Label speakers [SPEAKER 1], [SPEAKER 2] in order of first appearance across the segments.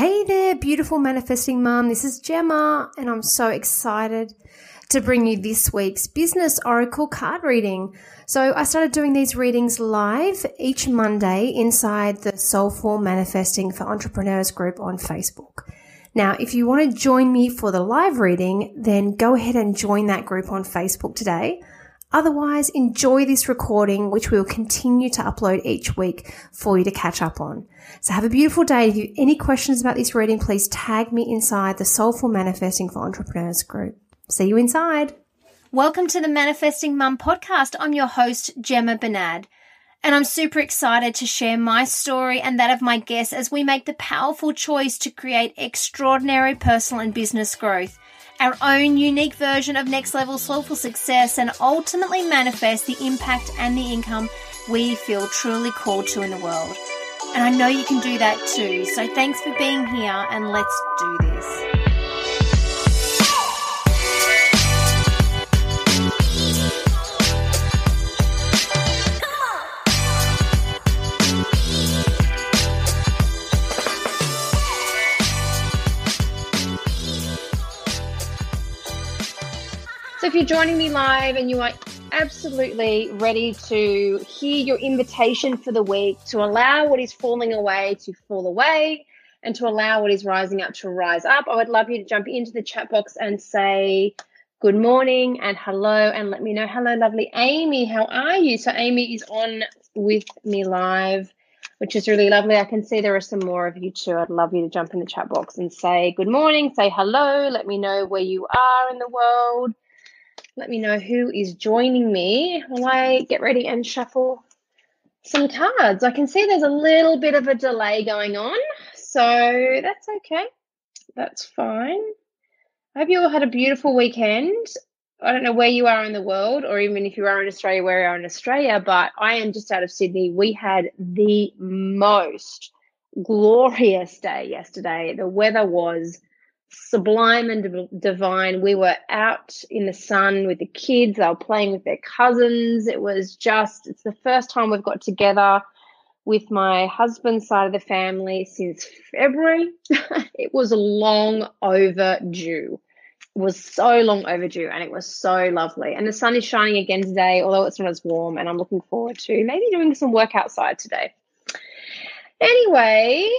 [SPEAKER 1] Hey there, beautiful manifesting mom. This is Gemma, and I'm so excited to bring you this week's Business Oracle card reading. So, I started doing these readings live each Monday inside the Soulful Manifesting for Entrepreneurs group on Facebook. Now, if you want to join me for the live reading, then go ahead and join that group on Facebook today. Otherwise, enjoy this recording, which we will continue to upload each week for you to catch up on. So have a beautiful day. If you have any questions about this reading, please tag me inside the Soulful Manifesting for Entrepreneurs group. See you inside. Welcome to the Manifesting Mum podcast. I'm your host, Gemma Bernard. And I'm super excited to share my story and that of my guests as we make the powerful choice to create extraordinary personal and business growth our own unique version of next level soulful success and ultimately manifest the impact and the income we feel truly called to in the world. And I know you can do that too. So thanks for being here and let's do this. If you're joining me live and you are absolutely ready to hear your invitation for the week to allow what is falling away to fall away and to allow what is rising up to rise up, I would love you to jump into the chat box and say good morning and hello and let me know. Hello, lovely Amy. How are you? So Amy is on with me live which is really lovely. I can see there are some more of you too. I'd love you to jump in the chat box and say good morning, say hello, let me know where you are in the world let me know who is joining me while I get ready and shuffle some cards. I can see there's a little bit of a delay going on, so that's okay. That's fine. I hope you all had a beautiful weekend. I don't know where you are in the world, or even if you are in Australia, where you are in Australia, but I am just out of Sydney. We had the most glorious day yesterday. The weather was sublime and divine. We were out in the sun with the kids, they were playing with their cousins. It was just, it's the first time we've got together with my husband's side of the family since February. it was long overdue. It was so long overdue and it was so lovely. And the sun is shining again today, although it's not as warm. And I'm looking forward to maybe doing some work outside today. Anyway,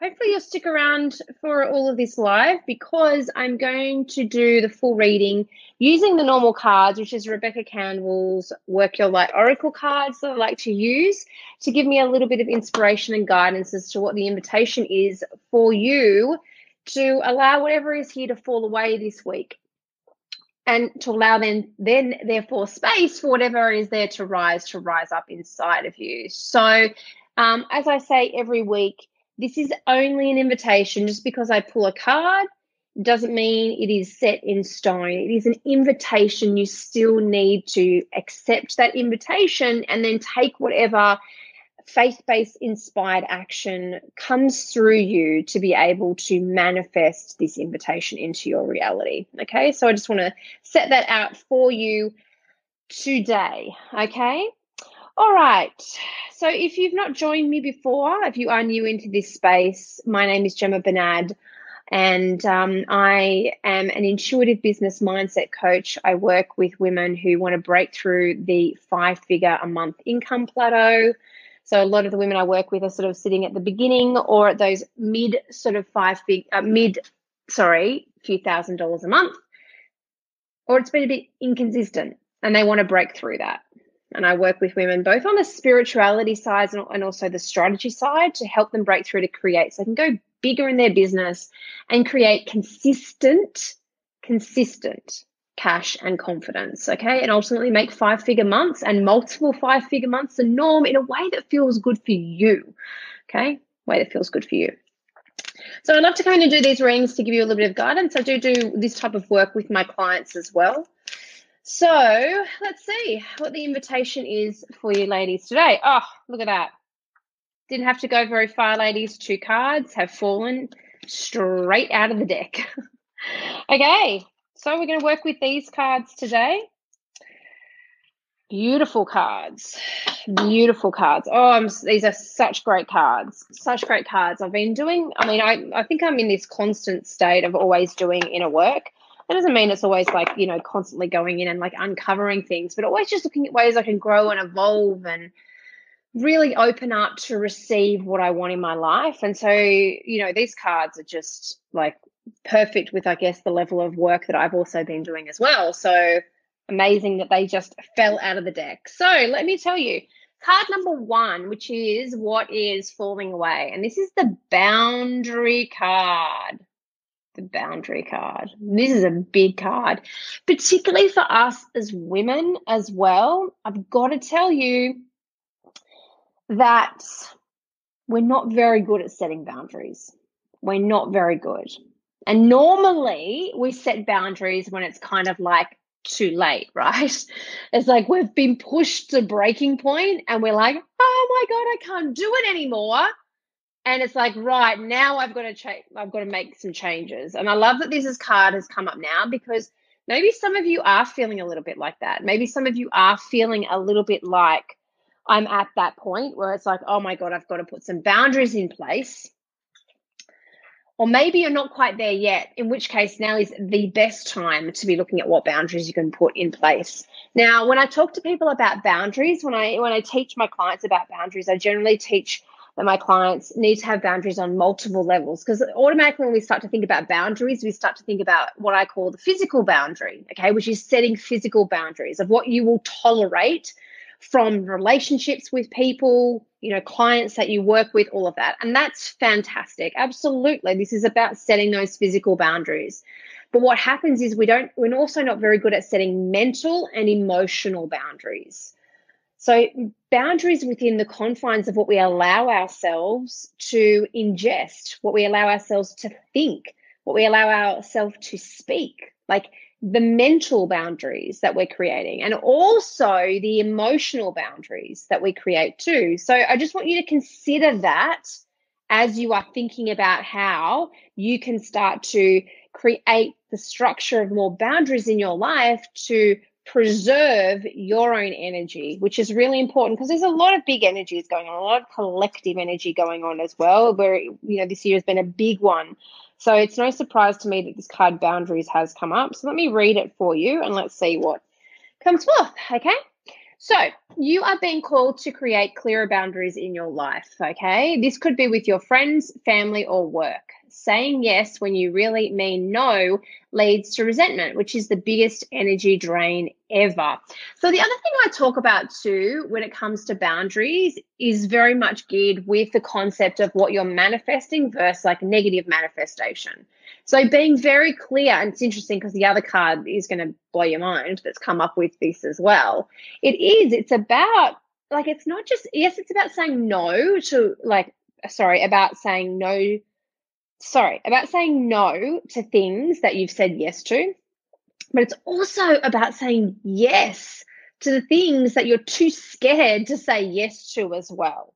[SPEAKER 1] hopefully you'll stick around for all of this live because I'm going to do the full reading using the normal cards, which is Rebecca Campbell's Work Your Light Oracle cards that I like to use to give me a little bit of inspiration and guidance as to what the invitation is for you to allow whatever is here to fall away this week and to allow then then therefore space for whatever is there to rise to rise up inside of you. So um, as i say every week this is only an invitation. Just because I pull a card doesn't mean it is set in stone. It is an invitation. You still need to accept that invitation and then take whatever faith based inspired action comes through you to be able to manifest this invitation into your reality. Okay, so I just want to set that out for you today. Okay, all right. So, if you've not joined me before, if you are new into this space, my name is Gemma Bernard, and um, I am an intuitive business mindset coach. I work with women who want to break through the five figure a month income plateau. So, a lot of the women I work with are sort of sitting at the beginning or at those mid sort of five fig, uh, mid, sorry, few thousand dollars a month, or it's been a bit inconsistent and they want to break through that and I work with women both on the spirituality side and also the strategy side to help them break through to create so they can go bigger in their business and create consistent, consistent cash and confidence. Okay. And ultimately make five figure months and multiple five figure months the norm in a way that feels good for you. Okay. Way that feels good for you. So I love to kind of do these readings to give you a little bit of guidance. I do do this type of work with my clients as well. So let's see what the invitation is for you ladies today. Oh, look at that. Didn't have to go very far, ladies. Two cards have fallen straight out of the deck. okay, so we're going to work with these cards today. Beautiful cards. Beautiful cards. Oh, I'm, these are such great cards. Such great cards. I've been doing, I mean, I, I think I'm in this constant state of always doing inner work. That doesn't mean it's always like, you know, constantly going in and like uncovering things, but always just looking at ways I can grow and evolve and really open up to receive what I want in my life. And so, you know, these cards are just like perfect with, I guess, the level of work that I've also been doing as well. So, amazing that they just fell out of the deck. So let me tell you, card number one, which is what is falling away. And this is the boundary card. The boundary card. This is a big card, particularly for us as women as well. I've got to tell you that we're not very good at setting boundaries. We're not very good. And normally we set boundaries when it's kind of like too late, right? It's like we've been pushed to breaking point and we're like, oh my God, I can't do it anymore. And it's like, right, now I've got to change, I've got to make some changes. And I love that this is card has come up now because maybe some of you are feeling a little bit like that. Maybe some of you are feeling a little bit like I'm at that point where it's like, oh my God, I've got to put some boundaries in place or maybe you're not quite there yet, in which case now is the best time to be looking at what boundaries you can put in place. Now, when I talk to people about boundaries, when I when I teach my clients about boundaries, I generally teach that my clients need to have boundaries on multiple levels because automatically when we start to think about boundaries, we start to think about what I call the physical boundary, okay, which is setting physical boundaries of what you will tolerate from relationships with people, you know, clients that you work with, all of that. And that's fantastic. Absolutely. This is about setting those physical boundaries. But what happens is we don't, we're also not very good at setting mental and emotional boundaries. So, boundaries within the confines of what we allow ourselves to ingest, what we allow ourselves to think, what we allow ourselves to speak. Like, the mental boundaries that we're creating and also the emotional boundaries that we create too. So I just want you to consider that as you are thinking about how you can start to create the structure of more boundaries in your life to preserve your own energy, which is really important because there's a lot of big energies going on, a lot of collective energy going on as well. Where, you know, this year has been a big one so it's no surprise to me that this card boundaries has come up. So let me read it for you and let's see what comes forth. Okay. So you are being called to create clearer boundaries in your life. Okay. This could be with your friends, family, or work saying yes when you really mean no leads to resentment, which is the biggest energy drain ever. So, the other thing I talk about too when it comes to boundaries is very much geared with the concept of what you're manifesting versus like negative manifestation. So, being very clear, and it's interesting because the other card is going to blow your mind that's come up with this as well. It is, it's about like, it's not just, yes, it's about saying no to like, sorry, about saying no sorry, about saying no to things that you've said yes to, but it's also about saying yes to the things that you're too scared to say yes to as well.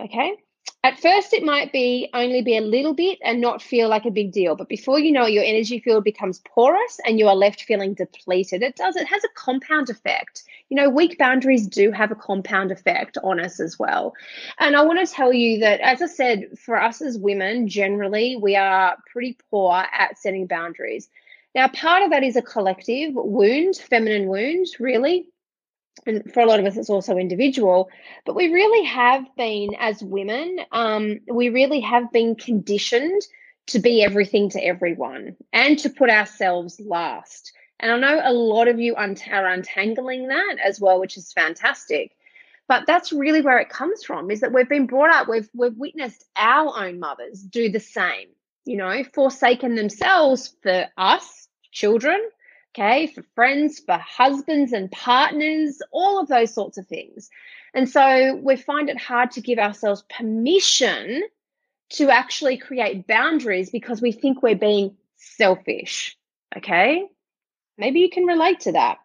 [SPEAKER 1] Okay? At first, it might be only be a little bit and not feel like a big deal. But before you know it, your energy field becomes porous and you are left feeling depleted. It does, it has a compound effect. You know, weak boundaries do have a compound effect on us as well. And I want to tell you that, as I said, for us as women, generally, we are pretty poor at setting boundaries. Now, part of that is a collective wound, feminine wound, really and for a lot of us, it's also individual, but we really have been, as women, um, we really have been conditioned to be everything to everyone and to put ourselves last. And I know a lot of you are untangling that as well, which is fantastic. But that's really where it comes from is that we've been brought up, we've, we've witnessed our own mothers do the same, you know, forsaken themselves for us, children, okay, for friends, for husbands and partners, all of those sorts of things. And so we find it hard to give ourselves permission to actually create boundaries because we think we're being selfish, okay? Maybe you can relate to that.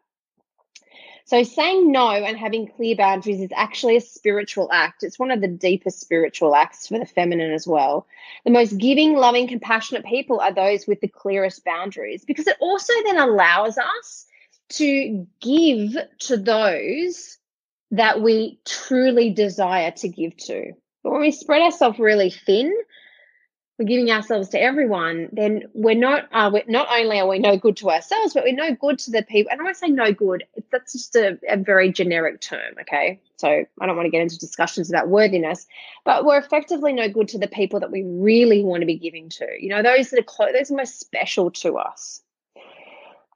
[SPEAKER 1] So, saying no and having clear boundaries is actually a spiritual act. It's one of the deepest spiritual acts for the feminine as well. The most giving, loving, compassionate people are those with the clearest boundaries because it also then allows us to give to those that we truly desire to give to. But when we spread ourselves really thin, we're giving ourselves to everyone, then we're not uh, we're, not only are we no good to ourselves, but we're no good to the people. And when I say no good, that's just a, a very generic term, okay? So I don't want to get into discussions about worthiness, but we're effectively no good to the people that we really want to be giving to. You know, those that are close, those are most special to us.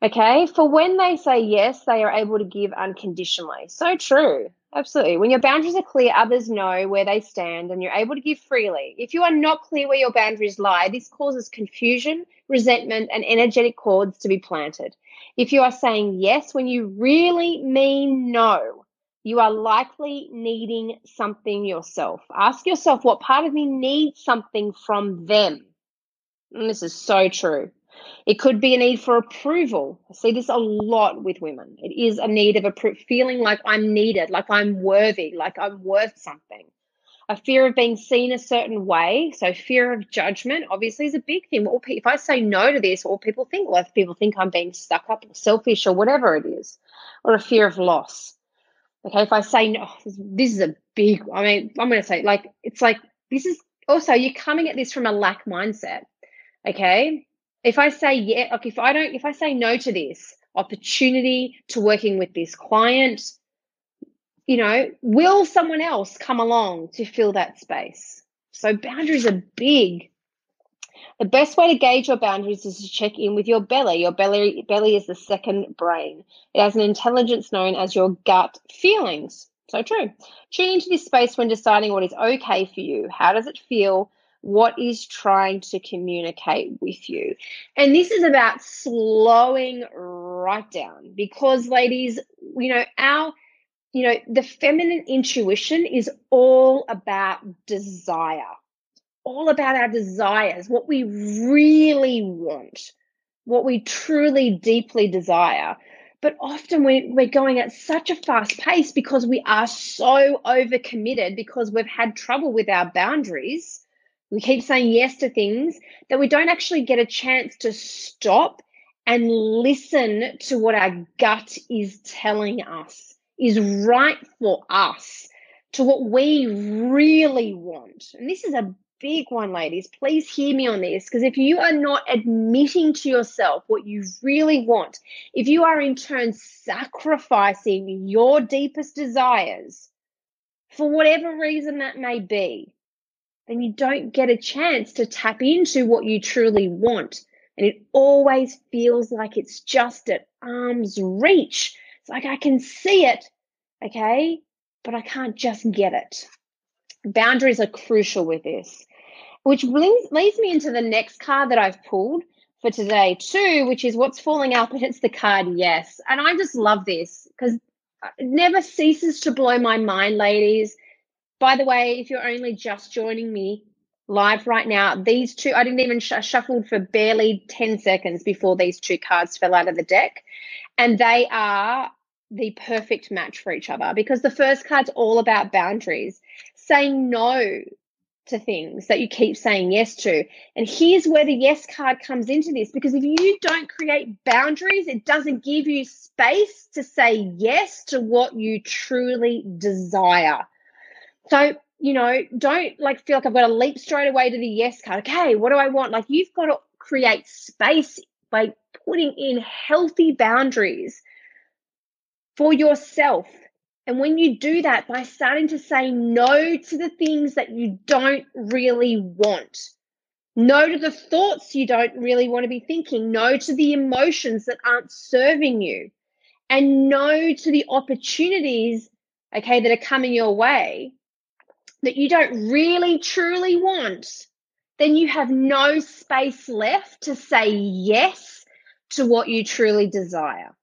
[SPEAKER 1] Okay, for when they say yes, they are able to give unconditionally. So true. Absolutely. When your boundaries are clear, others know where they stand and you're able to give freely. If you are not clear where your boundaries lie, this causes confusion, resentment, and energetic cords to be planted. If you are saying yes when you really mean no, you are likely needing something yourself. Ask yourself what part of me needs something from them. And this is so true. It could be a need for approval. I see this a lot with women. It is a need of a feeling like I'm needed, like I'm worthy, like I'm worth something. A fear of being seen a certain way. So fear of judgment obviously is a big thing. If I say no to this, all people think, well, if people think I'm being stuck up or selfish or whatever it is, or a fear of loss. Okay, if I say no, this is a big, I mean, I'm going to say like, it's like, this is also, you're coming at this from a lack mindset. Okay if I say yeah, like if I don't, if I say no to this opportunity to working with this client, you know, will someone else come along to fill that space? So boundaries are big. The best way to gauge your boundaries is to check in with your belly. Your belly belly is the second brain. It has an intelligence known as your gut feelings. So true. Tune into this space when deciding what is okay for you. How does it feel? What is trying to communicate with you. And this is about slowing right down because, ladies, you know, our you know, the feminine intuition is all about desire, all about our desires, what we really want, what we truly deeply desire. But often we, we're going at such a fast pace because we are so overcommitted because we've had trouble with our boundaries we keep saying yes to things that we don't actually get a chance to stop and listen to what our gut is telling us is right for us, to what we really want. And this is a big one, ladies. Please hear me on this because if you are not admitting to yourself what you really want, if you are in turn sacrificing your deepest desires for whatever reason that may be, then you don't get a chance to tap into what you truly want. And it always feels like it's just at arm's reach. It's like I can see it, okay, but I can't just get it. Boundaries are crucial with this, which leads, leads me into the next card that I've pulled for today, too, which is what's falling out, but it's the card yes. And I just love this because it never ceases to blow my mind, ladies by the way, if you're only just joining me live right now, these two, I didn't even sh- for barely 10 seconds before these two cards fell out of the deck. And they are the perfect match for each other because the first card's all about boundaries, saying no to things that you keep saying yes to. And here's where the yes card comes into this because if you don't create boundaries, it doesn't give you space to say yes to what you truly desire. So, you know, don't like feel like I've got to leap straight away to the yes card. Okay, what do I want? Like you've got to create space by putting in healthy boundaries for yourself. And when you do that by starting to say no to the things that you don't really want, no to the thoughts you don't really want to be thinking, no to the emotions that aren't serving you, and no to the opportunities, okay, that are coming your way that you don't really truly want, then you have no space left to say yes to what you truly desire.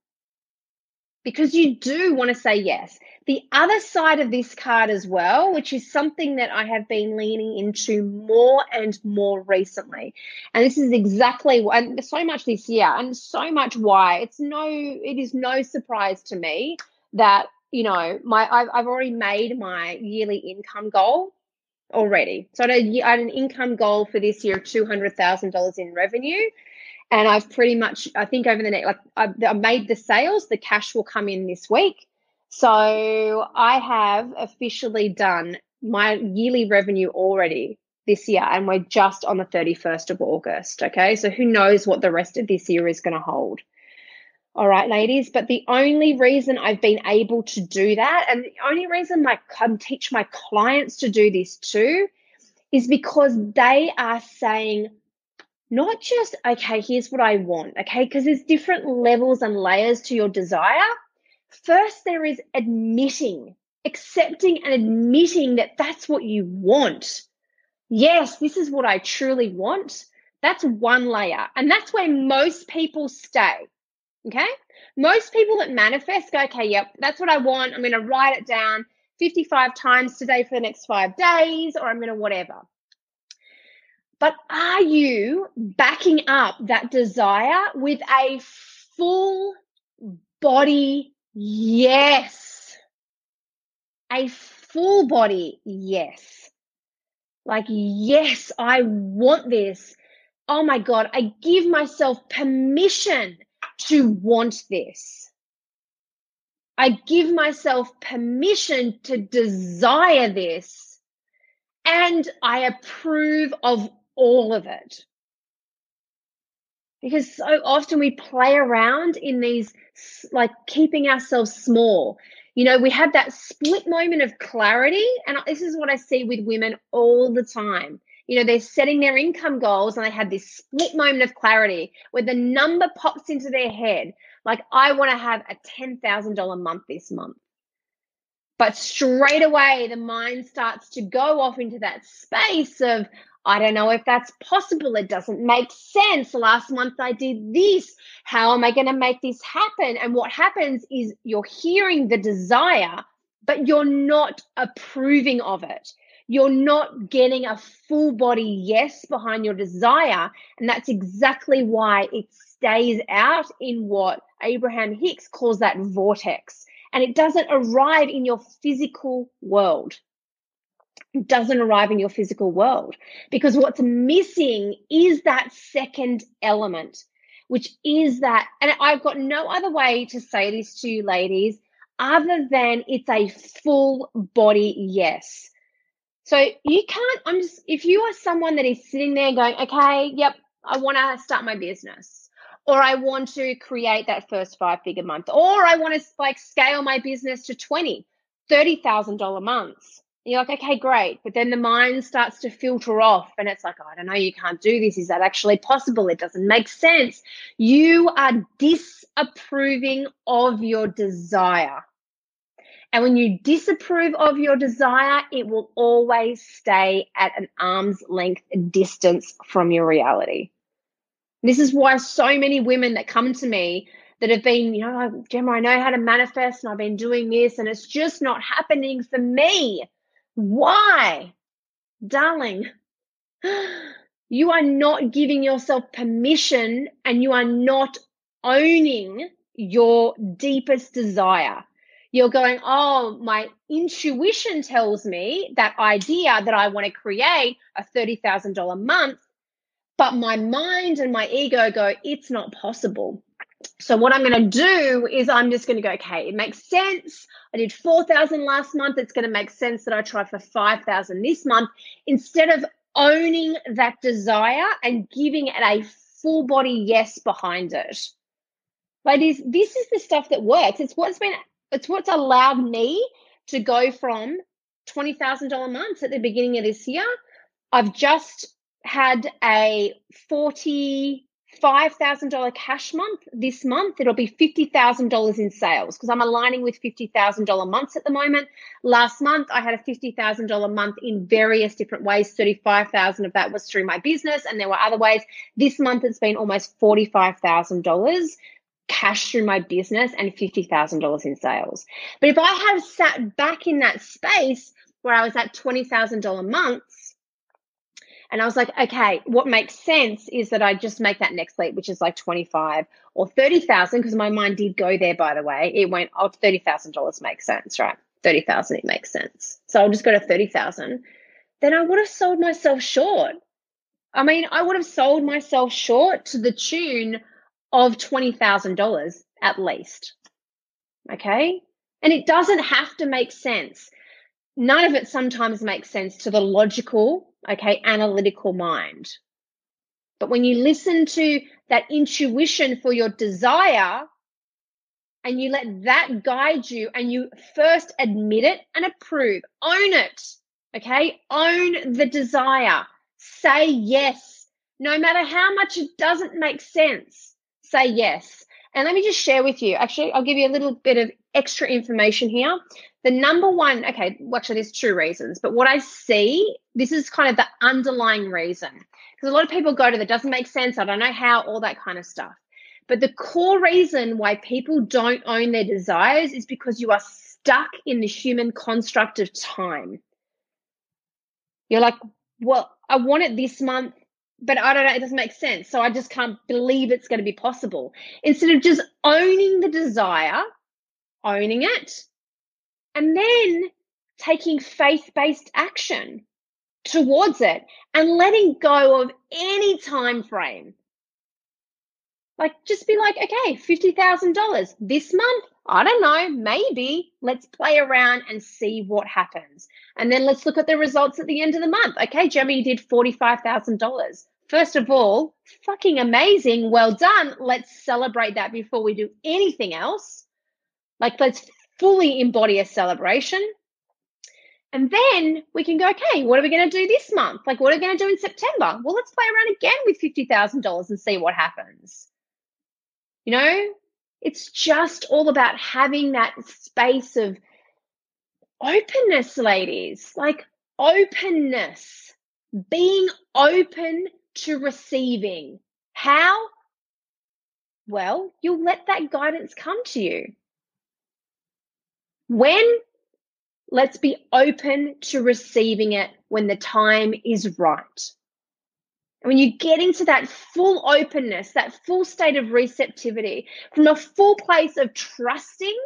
[SPEAKER 1] Because you do want to say yes. The other side of this card as well, which is something that I have been leaning into more and more recently. And this is exactly and so much this year and so much why. It's no, it is no surprise to me that you know, my I've, I've already made my yearly income goal already. So I had, a, I had an income goal for this year of two hundred thousand dollars in revenue, and I've pretty much, I think over the next, like I've, I've made the sales, the cash will come in this week. So I have officially done my yearly revenue already this year, and we're just on the 31st of August. Okay. So who knows what the rest of this year is going to hold. All right, ladies. But the only reason I've been able to do that, and the only reason I can um, teach my clients to do this too, is because they are saying, not just, okay, here's what I want, okay, because there's different levels and layers to your desire. First, there is admitting, accepting and admitting that that's what you want. Yes, this is what I truly want. That's one layer. And that's where most people stay. Okay. Most people that manifest go, okay, yep, that's what I want. I'm going to write it down 55 times today for the next five days, or I'm going to whatever. But are you backing up that desire with a full body yes? A full body yes. Like, yes, I want this. Oh my God, I give myself permission to want this. I give myself permission to desire this. And I approve of all of it. Because so often we play around in these, like keeping ourselves small. You know, we have that split moment of clarity. And this is what I see with women all the time. You know, they're setting their income goals and they have this split moment of clarity where the number pops into their head. Like, I want to have a $10,000 month this month. But straight away, the mind starts to go off into that space of, I don't know if that's possible. It doesn't make sense. Last month I did this. How am I going to make this happen? And what happens is you're hearing the desire, but you're not approving of it. You're not getting a full body yes behind your desire. And that's exactly why it stays out in what Abraham Hicks calls that vortex. And it doesn't arrive in your physical world It doesn't arrive in your physical world because what's missing is that second element which is that and i've got no other way to say this to you ladies other than it's a full body yes so you can't i'm just if you are someone that is sitting there going okay yep i want to start my business or i want to create that first five figure month or i want to like scale my business to 20 $30000 months you're like, okay, great. But then the mind starts to filter off and it's like, oh, I don't know, you can't do this. Is that actually possible? It doesn't make sense. You are disapproving of your desire. And when you disapprove of your desire, it will always stay at an arm's length distance from your reality. This is why so many women that come to me that have been, you know, Gemma, I know how to manifest and I've been doing this and it's just not happening for me. Why? Darling, you are not giving yourself permission and you are not owning your deepest desire. You're going, oh, my intuition tells me that idea that I want to create a $30,000 month, but my mind and my ego go, it's not possible. So what I'm going to do is I'm just going to go, okay, it makes sense. I did 4,000 last month. It's going to make sense that I try for 5,000 this month instead of owning that desire and giving it a full body yes behind it. Ladies, this is the stuff that works. It's what's been, it's what's allowed me to go from $20,000 months at the beginning of this year. I've just had a 40, $5,000 cash month this month. It'll be $50,000 in sales because I'm aligning with $50,000 months at the moment. Last month, I had a $50,000 month in various different ways. 35,000 of that was through my business and there were other ways. This month, it's been almost $45,000 cash through my business and $50,000 in sales. But if I have sat back in that space where I was at $20,000 months, and I was like, okay, what makes sense is that I just make that next leap, which is like 25 or 30,000, because my mind did go there, by the way. It went, oh, $30,000 makes sense, right? 30,000, it makes sense. So I'll just go to 30,000. Then I would have sold myself short. I mean, I would have sold myself short to the tune of $20,000 at least. Okay. And it doesn't have to make sense. None of it sometimes makes sense to the logical, okay, analytical mind. But when you listen to that intuition for your desire and you let that guide you and you first admit it and approve, own it, okay? Own the desire. Say yes, no matter how much it doesn't make sense. Say yes. And let me just share with you. Actually, I'll give you a little bit of extra information here. The number one, okay, well, actually, there's two reasons, but what I see, this is kind of the underlying reason. Because a lot of people go to that doesn't make sense, I don't know how, all that kind of stuff. But the core reason why people don't own their desires is because you are stuck in the human construct of time. You're like, well, I want it this month, but I don't know, it doesn't make sense. So I just can't believe it's going to be possible. Instead of just owning the desire, owning it, and then taking faith based action towards it and letting go of any time frame. Like, just be like, okay, $50,000 this month. I don't know, maybe let's play around and see what happens. And then let's look at the results at the end of the month. Okay, you did $45,000. First of all, fucking amazing. Well done. Let's celebrate that before we do anything else. Like, let's fully embody a celebration. And then we can go, okay, what are we going to do this month? Like, what are we going to do in September? Well, let's play around again with $50,000 and see what happens. You know, it's just all about having that space of openness, ladies, like openness, being open to receiving. How? Well, you'll let that guidance come to you. When? Let's be open to receiving it when the time is right. And when you get into that full openness, that full state of receptivity, from a full place of trusting,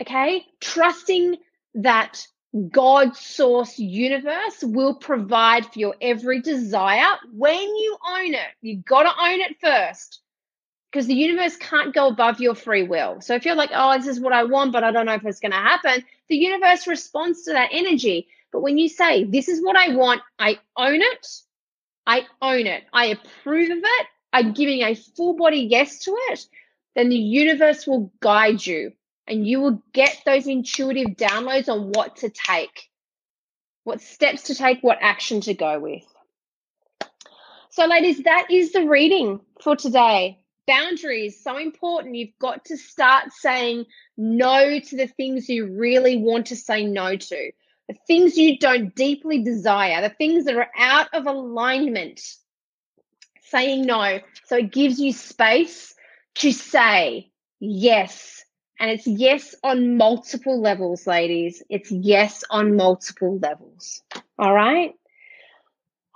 [SPEAKER 1] okay, trusting that God source universe will provide for your every desire when you own it. You've got to own it first because the universe can't go above your free will. So if you're like, oh, this is what I want, but I don't know if it's going to happen, the universe responds to that energy. But when you say, this is what I want, I own it, I own it, I approve of it, I'm giving a full body yes to it, then the universe will guide you and you will get those intuitive downloads on what to take, what steps to take, what action to go with. So, ladies, that is the reading for today. Boundaries so important. You've got to start saying no to the things you really want to say no to the things you don't deeply desire the things that are out of alignment. Saying no so it gives you space to say yes and it's yes on multiple levels ladies. It's yes on multiple levels. All right?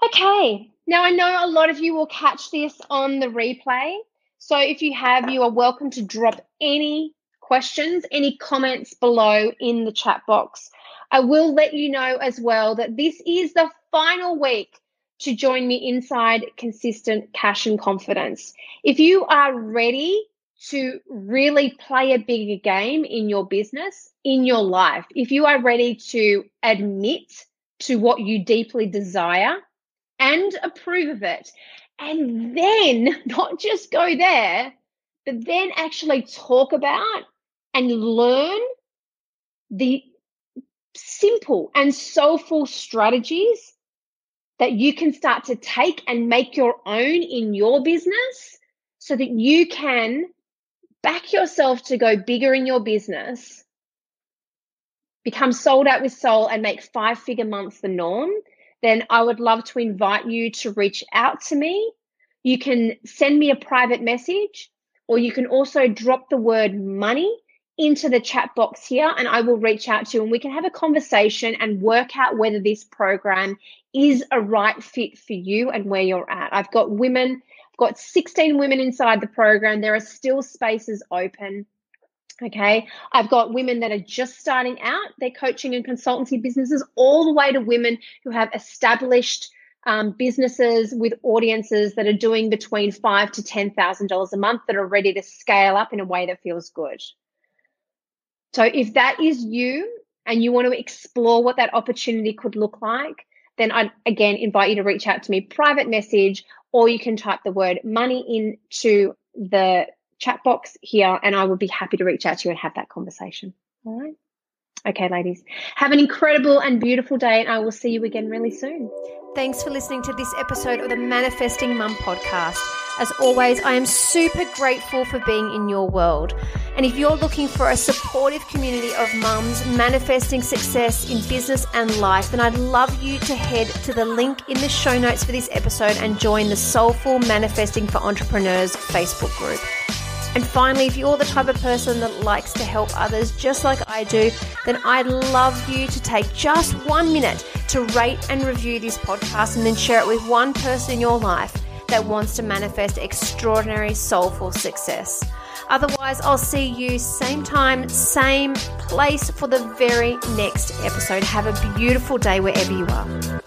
[SPEAKER 1] Okay. Now i know a lot of you will catch this on the replay. So if you have, you are welcome to drop any questions, any comments below in the chat box. I will let you know as well that this is the final week to join me inside consistent cash and confidence. If you are ready to really play a bigger game in your business, in your life, if you are ready to admit to what you deeply desire and approve of it, and then not just go there, but then actually talk about and learn the simple and soulful strategies that you can start to take and make your own in your business so that you can back yourself to go bigger in your business, become sold out with soul, and make five figure months the norm then I would love to invite you to reach out to me. You can send me a private message, or you can also drop the word money into the chat box here, and I will reach out to you and we can have a conversation and work out whether this program is a right fit for you and where you're at. I've got women, got 16 women inside the program. There are still spaces open. Okay. I've got women that are just starting out their coaching and consultancy businesses, all the way to women who have established um, businesses with audiences that are doing between five to ten thousand dollars a month that are ready to scale up in a way that feels good. So if that is you and you want to explore what that opportunity could look like, then I'd again invite you to reach out to me private message or you can type the word money into the chat box here and I would be happy to reach out to you and have that conversation. All right. Okay, ladies, have an incredible and beautiful day, and I will see you again really soon.
[SPEAKER 2] Thanks for listening to this episode of the Manifesting Mum podcast. As always, I am super grateful for being in your world. And if you're looking for a supportive community of mums manifesting success in business and life, then I'd love you to head to the link in the show notes for this episode and join the Soulful Manifesting for Entrepreneurs Facebook group. And finally, if you're the type of person that likes to help others just like I do, then I'd love you to take just one minute to rate and review this podcast and then share it with one person in your life that wants to manifest extraordinary soulful success. Otherwise, I'll see you same time, same place for the very next episode. Have a beautiful day wherever you are.